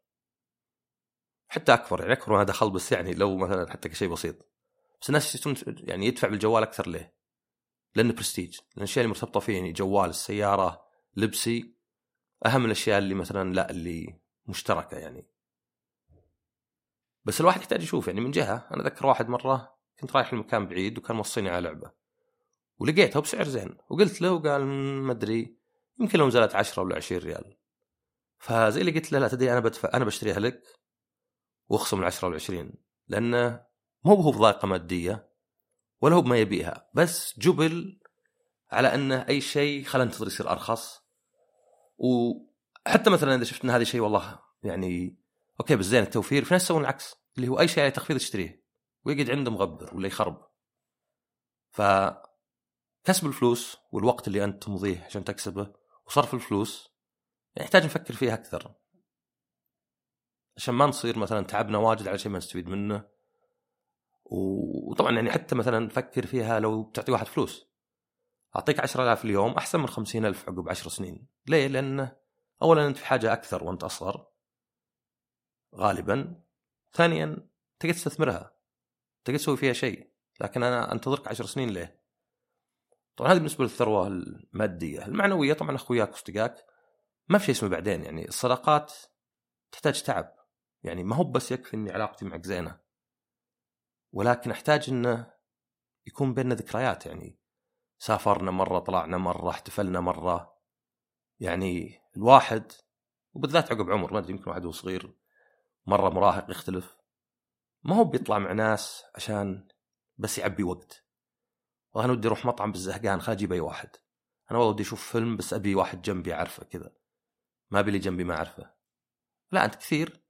حتى اكبر يعني اكبر ما دخل بس يعني لو مثلا حتى كشيء بسيط. بس الناس يعني يدفع بالجوال أكثر ليه؟ لأنه برستيج لأن الأشياء اللي مرتبطة فيه يعني جوال السيارة لبسي أهم من الأشياء اللي مثلا لا اللي مشتركة يعني. بس الواحد يحتاج يشوف يعني من جهة أنا أذكر واحد مرة كنت رايح لمكان بعيد وكان موصيني على لعبة. ولقيتها بسعر زين وقلت له وقال ما أدري يمكن لو نزلت 10 ولا 20 ريال. فزي اللي قلت له لا تدري أنا بدفع أنا بشتريها لك واخصم ال 10 وال 20 لأنه مو هو بضائقة مادية ولا هو بما يبيها بس جبل على أنه أي شيء خلينا ننتظر يصير أرخص. وحتى مثلا إذا شفت إن هذا شيء والله يعني أوكي بس زين التوفير في ناس يسوون العكس اللي هو أي شيء عليه تخفيض اشتريه ويقعد عنده مغبر ولا يخرب. ف كسب الفلوس والوقت اللي أنت تمضيه عشان تكسبه وصرف الفلوس يحتاج نفكر فيها أكثر. عشان ما نصير مثلا تعبنا واجد على شيء ما نستفيد منه. وطبعا يعني حتى مثلا فكر فيها لو بتعطي واحد فلوس. أعطيك 10000 اليوم أحسن من 50000 عقب 10 سنين. ليه؟ لأنه اولا أنت في حاجة أكثر وأنت أصغر. غالبا. ثانيا تقدر تستثمرها. تقدر تسوي فيها شيء. لكن أنا أنتظرك 10 سنين ليه؟ طبعا هذه بالنسبة للثروة المادية. المعنوية طبعا أخوياك وأصدقائك. ما في شيء اسمه بعدين يعني. الصداقات تحتاج تعب. يعني ما هو بس يكفي إني علاقتي معك زينة ولكن أحتاج إنه يكون بيننا ذكريات يعني سافرنا مرة طلعنا مرة احتفلنا مرة يعني الواحد وبالذات عقب عمر ما أدري يمكن واحد صغير مرة مراهق يختلف. ما هو بيطلع مع ناس عشان بس يعبي وقت. أنا ودي أروح مطعم بالزهقان خليني أجيب أي واحد. أنا والله ودي أشوف فيلم بس أبي واحد جنبي أعرفه كذا. ما أبي لي جنبي ما أعرفه. لا أنت كثير.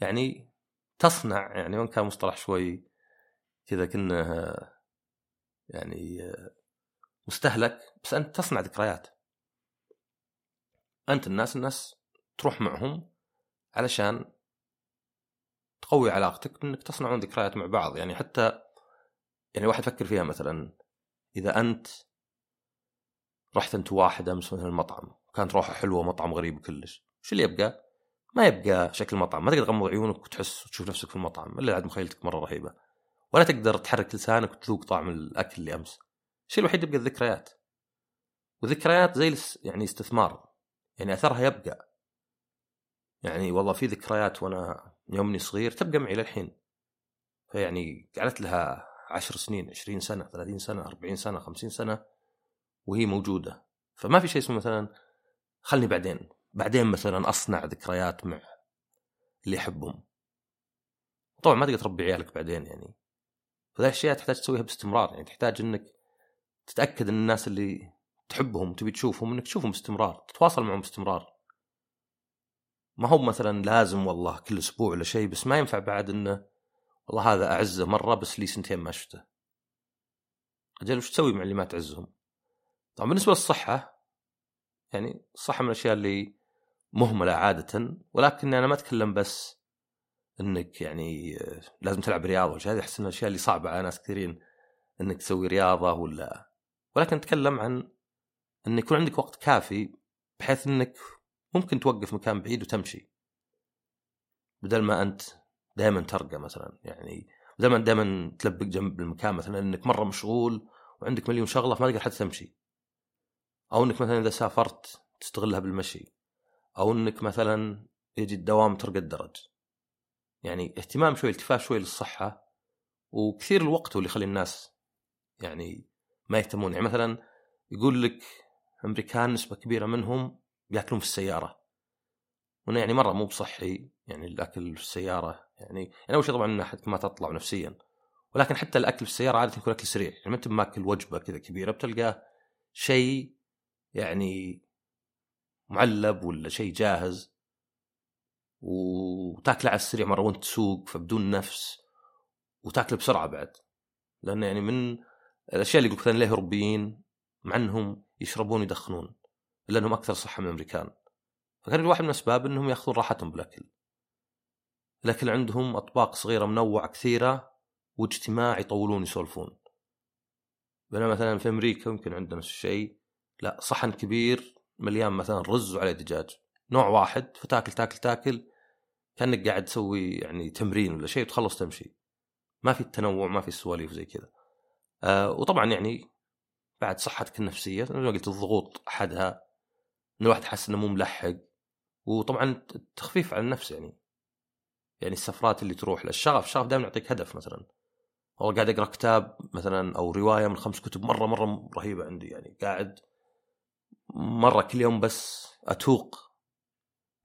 يعني تصنع يعني وإن كان مصطلح شوي كذا كنه يعني مستهلك بس أنت تصنع ذكريات أنت الناس الناس تروح معهم علشان تقوي علاقتك انك تصنعون ذكريات مع بعض يعني حتى يعني واحد فكر فيها مثلا إذا أنت رحت أنت واحد أمس مثلا المطعم كانت روحه حلوة مطعم غريب كلش شو اللي يبقى؟ ما يبقى شكل المطعم ما تقدر تغمض عيونك وتحس وتشوف نفسك في المطعم إلا عاد مخيلتك مرة رهيبة. ولا تقدر تحرك لسانك وتذوق طعم الأكل اللي أمس. الشيء الوحيد يبقى الذكريات. وذكريات زي يعني استثمار يعني أثرها يبقى. يعني والله في ذكريات وأنا يومني صغير تبقى معي للحين. فيعني قعدت لها عشر سنين عشرين سنة ثلاثين سنة أربعين سنة خمسين سنة وهي موجودة. فما في شيء اسمه مثلا خلني بعدين. بعدين مثلا أصنع ذكريات مع اللي أحبهم طبعا ما تقدر تربي عيالك بعدين يعني. فذا الأشياء تحتاج تسويها باستمرار يعني. تحتاج إنك تتأكد إن الناس اللي تحبهم تبي تشوفهم إنك تشوفهم باستمرار تتواصل معهم باستمرار. ما هو مثلا لازم والله كل أسبوع ولا شيء بس ما ينفع بعد إنه والله هذا أعزه مرة بس لي سنتين ما شفته. أجل وش تسوي مع اللي ما تعزهم؟ طبعا بالنسبة للصحة يعني الصحة من الأشياء اللي مهملة عادة ولكن أنا ما أتكلم بس إنك يعني لازم تلعب رياضة هذه أحس إن الأشياء اللي صعبة على ناس كثيرين إنك تسوي رياضة ولا. ولكن نتكلم عن إن يكون عندك وقت كافي بحيث إنك ممكن توقف مكان بعيد وتمشي. بدل ما أنت دائما ترقى مثلا يعني بدل ما دائما تلبق جنب المكان مثلا إنك مرة مشغول وعندك مليون شغلة فما تقدر حتى تمشي. أو إنك مثلا إذا سافرت تستغلها بالمشي. أو إنك مثلا يجي الدوام ترقى الدرج يعني اهتمام شوي التفاف شوي للصحة وكثير الوقت هو اللي يخلي الناس يعني ما يهتمون. يعني مثلا يقول لك أمريكان نسبة كبيرة منهم يأكلون في السيارة. وأنا يعني مرة مو بصحي يعني الأكل في السيارة. يعني يعني أول شيء طبعا إنه ما تطلع نفسيا. ولكن حتى الأكل في السيارة عادة يكون أكل سريع. يعني ما أنت ماكل وجبة كذا كبيرة بتلقاه شيء يعني معلب ولا شيء جاهز. وتاكله على السريع مرة وانت تسوق فبدون نفس. وتاكله بسرعة بعد. لأنه يعني من الأشياء اللي يقول ليه اوروبيين مع إنهم يشربون ويدخنون. الا انهم أكثر صحة من الأمريكان. فكان واحد من الأسباب إنهم يأخذون راحتهم بالأكل. لكن عندهم أطباق صغيرة منوعة كثيرة واجتماع يطولون يسولفون. بينما مثلا في أمريكا يمكن عندنا نفس الشيء. لا صحن كبير مليان مثلا رز وعليه دجاج. نوع واحد فتاكل تاكل تاكل كأنك قاعد تسوي يعني تمرين ولا شيء وتخلص تمشي. ما في التنوع ما في السواليف زي كذا. آه وطبعا يعني بعد صحتك النفسية زي ما قلت الضغوط أحدها إن الواحد حاسس إنه مو ملحق. وطبعا التخفيف على النفس يعني. يعني السفرات اللي تروح للشغف الشغف دائما يعطيك هدف مثلا. والله قاعد أقرأ كتاب مثلا أو رواية من خمس كتب مرة مرة رهيبة عندي يعني. قاعد مرة كل يوم بس أتوق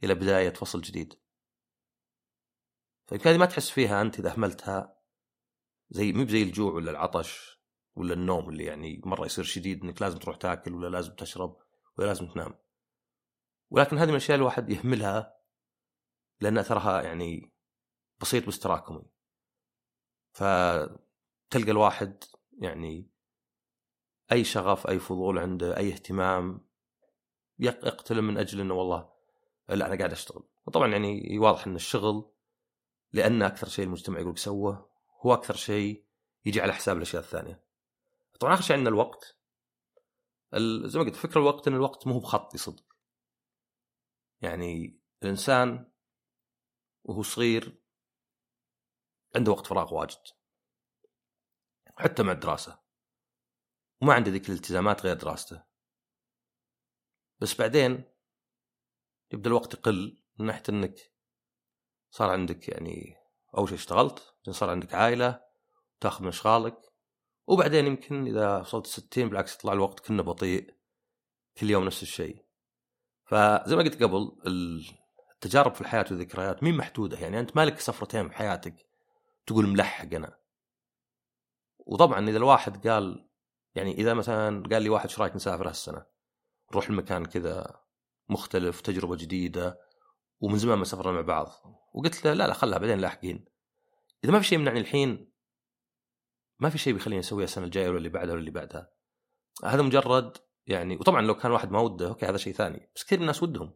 إلى بداية فصل جديد. فيمكن هذه ما تحس فيها أنت إذا أهملتها زي مو زي الجوع ولا العطش ولا النوم اللي يعني مرة يصير شديد إنك لازم تروح تاكل ولا لازم تشرب ولا لازم تنام. ولكن هذه من الأشياء الواحد يهملها لأن اثرها يعني بسيط بس تراكمي فتلقى الواحد يعني أي شغف أي فضول عنده أي اهتمام يقتل من أجل إنه والله لا أنا قاعد أشتغل. وطبعا يعني واضح إن الشغل لأن أكثر شيء المجتمع يقول سوى هو أكثر شيء يجي على حساب الأشياء الثانية. طبعا آخر شيء عندنا الوقت زي ما قلت فكره الوقت إن الوقت مو هو بخطي صدق. يعني الإنسان وهو صغير عنده وقت فراغ واجد. حتى مع الدراسة. وما عنده ذيك الالتزامات غير دراسته. بس بعدين يبدأ الوقت يقل من ناحية إنك صار عندك يعني أول شيء اشتغلت صار عندك عائلة تاخذ من أشغالك وبعدين يمكن إذا وصلت 60 بالعكس يطلع الوقت كنا بطيء كل يوم نفس الشيء فزي ما قلت قبل التجارب في الحياة والذكريات مين محدودة؟ يعني أنت مالك سفرتين في حياتك تقول ملحق أنا؟ وطبعا إذا الواحد قال يعني إذا مثلا قال لي واحد إيش رأيك نسافر هالسنة؟ نروح لمكان كذا مختلف تجربة جديدة ومن زمان ما سافرنا مع بعض. وقلت له لا لا خلها بعدين لاحقين. إذا ما في شيء يمنعني الحين ما في شيء بيخليني اسويها السنة الجاية ولا اللي بعدها ولا اللي بعدها. هذا مجرد يعني وطبعا لو كان واحد ما وده okay هذا شيء ثاني. بس كثير من الناس ودهم.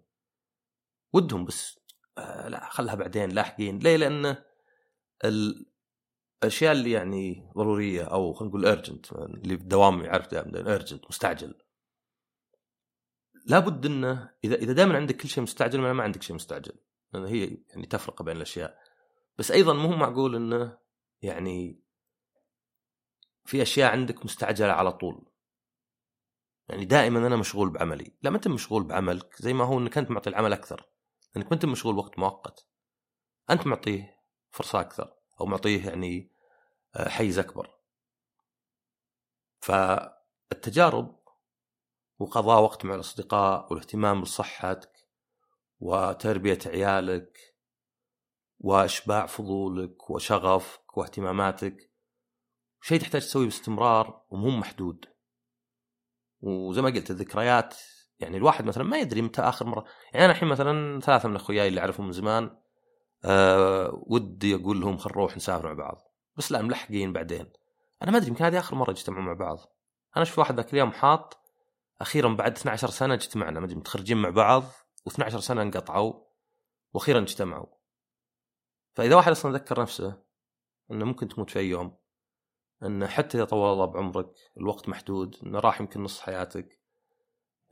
ودهم بس آه لا خلها بعدين لاحقين. ليه؟ لأن الأشياء اللي يعني ضرورية أو خلينا نقول urgent اللي بالدوام يعرف دائما urgent مستعجل. لابد إنه اذا إذا دائما عندك كل شيء مستعجل ما عندك شيء مستعجل. لأن هي يعني تفرق بين الأشياء. بس أيضا مو معقول إنه يعني في أشياء عندك مستعجلة على طول. يعني دائما أنا مشغول بعملي. لا ما أنت مشغول بعملك زي ما هو إنك أنت معطي العمل أكثر. لأنك ما أنت مشغول وقت مؤقت. أنت معطيه فرصة أكثر أو معطيه يعني آه، حيز أكبر. فالتجارب وقضاء وقت مع الأصدقاء والاهتمام بصحتك وتربية عيالك وإشباع فضولك وشغفك واهتماماتك. شيء تحتاج تسويه باستمرار ومو محدود. وزي ما قلت الذكريات يعني الواحد مثلا ما يدري متى آخر مرة. يعني أنا الحين مثلا ثلاثة من أخوياي اللي أعرفهم من زمان أه ودي أقول لهم خل نروح نسافر مع بعض. بس لا ملحقين بعدين. أنا ما أدري يمكن هذه آخر مرة اجتمعوا مع بعض. أنا أشوف واحد ذاك اليوم حاط أخيرا بعد 12 سنة اجتمعنا ما أدري متخرجين مع بعض و12 سنة انقطعوا وأخيرا اجتمعوا. فإذا واحد أصلا ذكر نفسه إنه ممكن تموت في أي يوم إنه حتى إذا طول الله بعمرك الوقت محدود إنه راح يمكن نص حياتك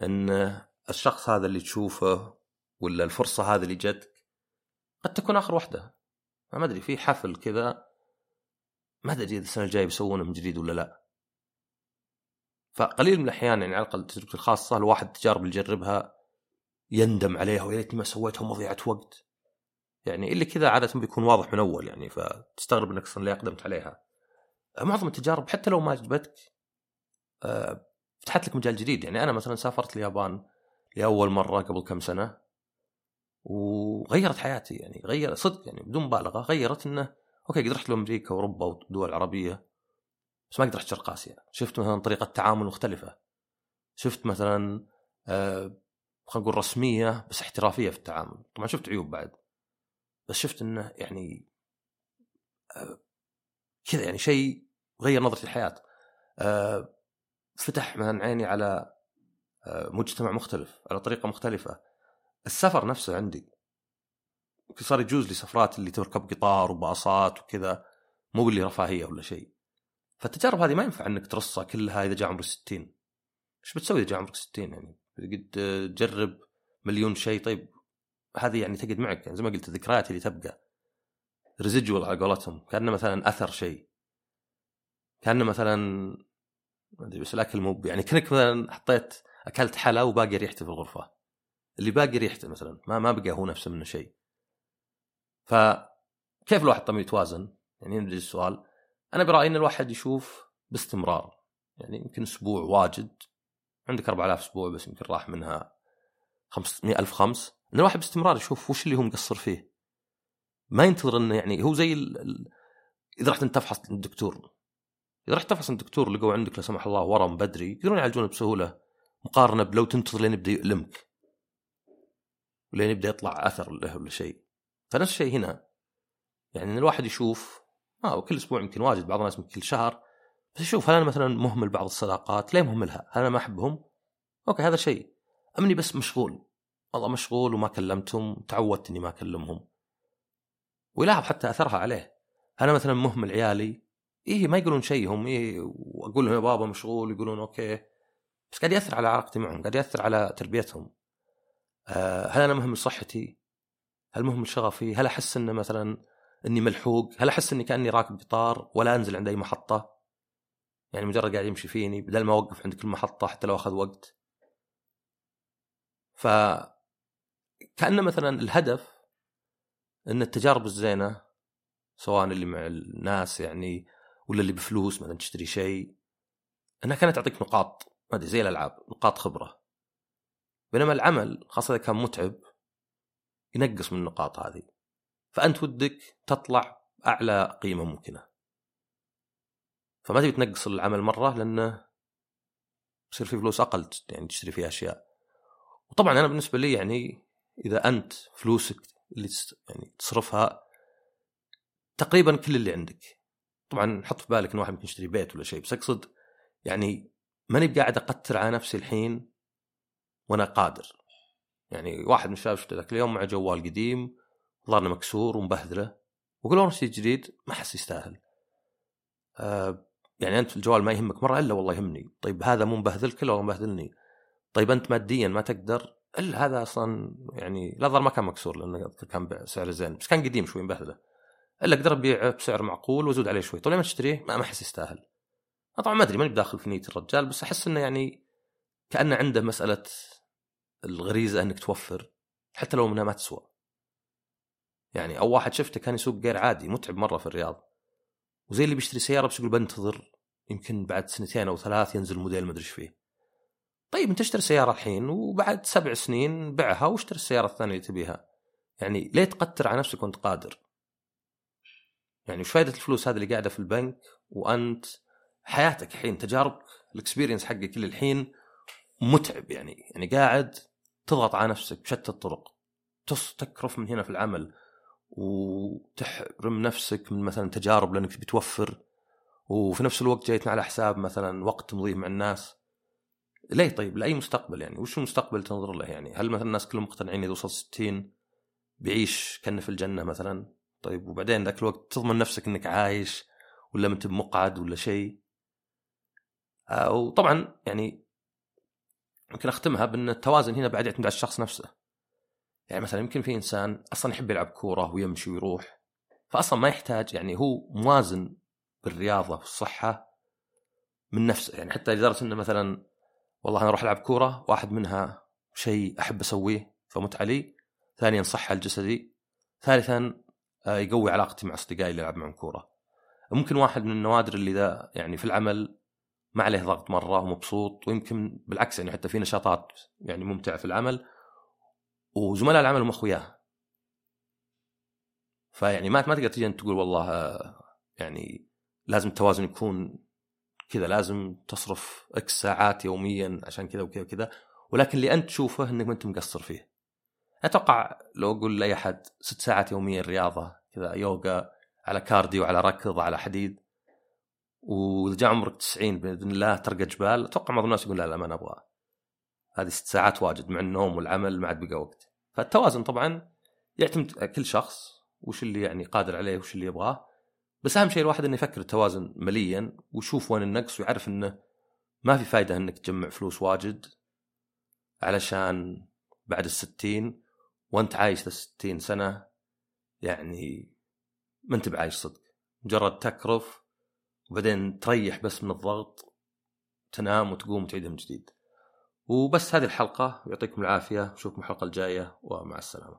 ان الشخص هذا اللي تشوفه ولا الفرصة هذه اللي جتك قد تكون آخر واحدة ما أدري في حفل كذا ما أدري إذا السنة الجاية بيسوونه من جديد ولا لا. فقليل من الأحيان يعني على الأقل تجربتي الخاصة الواحد التجارب اللي يجربها يندم عليها ويا ريتني ما سويتها مضيعه وقت. يعني اللي كذا عادة بيكون واضح من أول يعني فتستغرب إنك أصلا ليه اقدمت عليها. معظم التجارب حتى لو ما عجبتك آه، فتحت لك مجال جديد. يعني أنا مثلا سافرت اليابان لأول مرة قبل كم سنة وغيرت حياتي يعني غير صدق يعني بدون مبالغة غيرت إنه أوكي قد رحت لأمريكا وأوروبا ودول عربية بس ما قد رحت شرق اسيا شفت مثلا طريقة تعامل مختلفة. شفت مثلا آه خلينا نقول رسمية بس احترافية في التعامل. طبعا شفت عيوب بعد. بس شفت إنه يعني آه كذا يعني شيء غير نظرتي للحياه آه فتح مثلا عيني على آه مجتمع مختلف على طريقة مختلفة. السفر نفسه عندي. صار يجوز لي سفرات اللي تركب قطار وباصات وكذا مو اللي رفاهية ولا شيء. فالتجارب هذه ما ينفع إنك ترصها كلها إذا جاء عمرك 60 إيش بتسوي إذا جاء عمرك 60 يعني؟ قد تجرب مليون شيء. طيب هذه يعني تقعد معك يعني زي ما قلت الذكريات اللي تبقى. ريزيجوال على قولتهم كأنه مثلا أثر شيء. كأنه مثلا ما أدري بس الأكل مو يعني كأنك مثلا حطيت أكلت حلا وباقي ريحته في الغرفة. اللي باقي ريحته مثلا ما ما بقى هو نفسه منه شيء. فكيف الواحد طبعا يتوازن؟ يعني ينجي السؤال أنا برأيي إن الواحد يشوف باستمرار. يعني يمكن أسبوع واجد. عندك 4000 أسبوع بس يمكن راح منها 500 ألف خمس. إن الواحد باستمرار يشوف وش اللي هو مقصر فيه. ما ينتظر إنه يعني هو زي ال... ال... إذا رحت انت تفحص الدكتور. إذا رحت تفحص الدكتور لقوا عندك لا سمح الله ورم بدري يقدرون يعالجونه بسهولة. مقارنة بلو تنتظر لين يبدأ يؤلمك ولين يبدأ يطلع أثر له ولا شيء فنفس الشيء هنا. يعني إن الواحد يشوف آه كل أسبوع يمكن واجد بعض الناس كل شهر. بس يشوف هل أنا مثلا مهمل بعض الصداقات؟ ليه مهملها؟ هل أنا ما أحبهم؟ okay هذا شيء. أم أني بس مشغول. والله مشغول وما كلمتهم تعودت إني ما أكلمهم. ويلاحظ حتى أثرها عليه. أنا مثلا مهمل عيالي إيه ما يقولون شيء هم. إيه وأقول لهم يا بابا مشغول يقولون أوكي. بس قاعد يأثر على علاقتي معهم قاعد يأثر على تربيتهم. آه هل أنا مهمل صحتي هل مهمل شغفي هل أحس إنه مثلا إني ملحوق. هل أحس إني كأني راكب قطار ولا أنزل عند أي محطة؟ يعني مجرد قاعد يمشي فيني بدل ما أوقف عند كل محطة حتى لو أخذ وقت. ف كأنه مثلا الهدف إن التجارب الزينة سواء اللي مع الناس يعني ولا اللي بفلوس مثلا تشتري شيء إنها كانت تعطيك نقاط ما أدري زي الألعاب نقاط خبرة. بينما العمل خاصة إذا كان متعب ينقص من النقاط هذه. فأنت ودك تطلع أعلى قيمة ممكنة. فما تبي تنقص العمل مرة لأنه يصير في فلوس أقل يعني تشتري فيها أشياء. وطبعا أنا بالنسبة لي يعني إذا أنت فلوسك اللي يعني تصرفها تقريبا كل اللي عندك. طبعا حط في بالك إن واحد ممكن يشتري بيت ولا شيء بس أقصد يعني ماني بقاعد اقتر على نفسي الحين وأنا قادر. يعني واحد من الشباب شفت ذاك اليوم مع جوال قديم ظهرنا مكسور ومبهذله. له شيء جديد ما احس يستاهل. آه يعني أنت الجوال ما يهمك مرة؟ إلا والله يهمني. طيب هذا مو مبهذلك الا مبهذلني. طيب أنت ماديا ما تقدر؟ إلا هذا أصلا يعني لا ظهر ما كان مكسور لأنه كان بسعر زين. بس كان قديم شوي مبهذله. إلا أقدر ابيعه بسعر معقول وأزود عليه شوي. طيب لما تشتريه ما أحس يستاهل. طبعا ما أدري ماني بداخل في نيه الرجال بس أحس إنه يعني كأنه عنده مسألة الغريزة إنك توفر حتى لو منها ما تسوى. يعني أو واحد شفته كان يسوق غير عادي متعب مرة في الرياض. وزي اللي بيشتري سيارة بس يقول بنتظر يمكن بعد سنتين أو ثلاث ينزل موديل ما أدري إيش فيه. طيب أنت اشتري سيارة الحين وبعد سبع سنين بعها واشتري السيارة الثانية اللي تبيها. يعني ليه تقتر على نفسك وأنت قادر؟ يعني وش فائده الفلوس هذه اللي قاعدة في البنك وأنت حياتك الحين تجاربك ال experience حقك كل الحين متعب يعني يعني قاعد تضغط على نفسك بشتى الطرق تكرف من هنا في العمل. وتحرم نفسك من مثلا تجارب لأنك تبي توفر وفي نفس الوقت جايتنا على حساب مثلا وقت تمضيه مع الناس. ليه طيب؟ لأي مستقبل يعني؟ وش المستقبل تنظر له يعني؟ هل مثلا الناس كلهم مقتنعين إذا وصل 60 بيعيش كأنه في الجنة مثلا؟ طيب وبعدين ذاك الوقت تضمن نفسك إنك عايش ولا انت مقعد ولا شيء. آه، وطبعا يعني ممكن أختمها بأن التوازن هنا بعد يعتمد على الشخص نفسه. يعني مثلا يمكن في إنسان أصلا يحب يلعب كورة ويمشي ويروح فاصلا ما يحتاج يعني هو موازن بالرياضة والصحة من نفسه. يعني حتى لدرجة إنه مثلا والله أنا أروح ألعب كورة واحد منها شيء أحب أسويه فمت علي ثانيا صحة الجسدي ثالثا آه، يقوي علاقتي مع أصدقائي اللي ألعب معهم كورة. ممكن واحد من النوادر اللي ذا يعني في العمل ما عليه ضغط مرة ومبسوط ويمكن بالعكس يعني حتى في نشاطات يعني ممتعة في العمل وزملاء العمل هم اخوياه فيعني ما ما تقدر تجي أنت تقول والله آه، يعني لازم التوازن يكون كذا لازم تصرف إكس ساعات يوميا عشان كذا وكذا وكذا. ولكن اللي أنت تشوفه إنك ما أنت مقصر فيه. أتوقع لو أقول لأي أحد ست ساعات يوميا رياضة كذا يوغا على كارديو على ركض على حديد وإذا جاء عمرك 90 بإذن الله ترقى جبال أتوقع معظم الناس يقول لا لا ما نبغى هذه ست ساعات واجد مع النوم والعمل ما عاد بقى وقت. فالتوازن طبعا يعتمد كل شخص وش اللي يعني قادر عليه وش اللي يبغاه. بس أهم شيء الواحد إنه يفكر التوازن ماليا ويشوف وين النقص ويعرف إنه ما في فائده إنك تجمع فلوس واجد علشان بعد الستين وأنت عايش للستين سنة يعني ما أنت بعايش صدق. مجرد تكرف وبعدين تريح بس من الضغط تنام وتقوم وتعيدها من جديد. وبس هذه الحلقة ويعطيكم العافية نشوفكم الحلقة الجاية ومع السلامة.